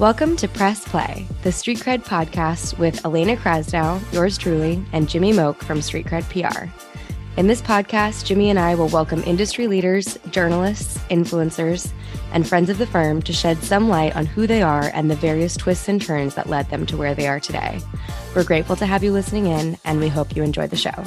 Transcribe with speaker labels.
Speaker 1: Welcome to Press Play, the StreetCred podcast with Elena Krasnow, yours truly, and Jimmy Moock from StreetCred PR. In this podcast, Jimmy and I will welcome industry leaders, journalists, influencers, and friends of the firm to shed some light on who they are and the various twists and turns that led them to where they are today. We're grateful to have you listening in, and we hope you enjoy the show.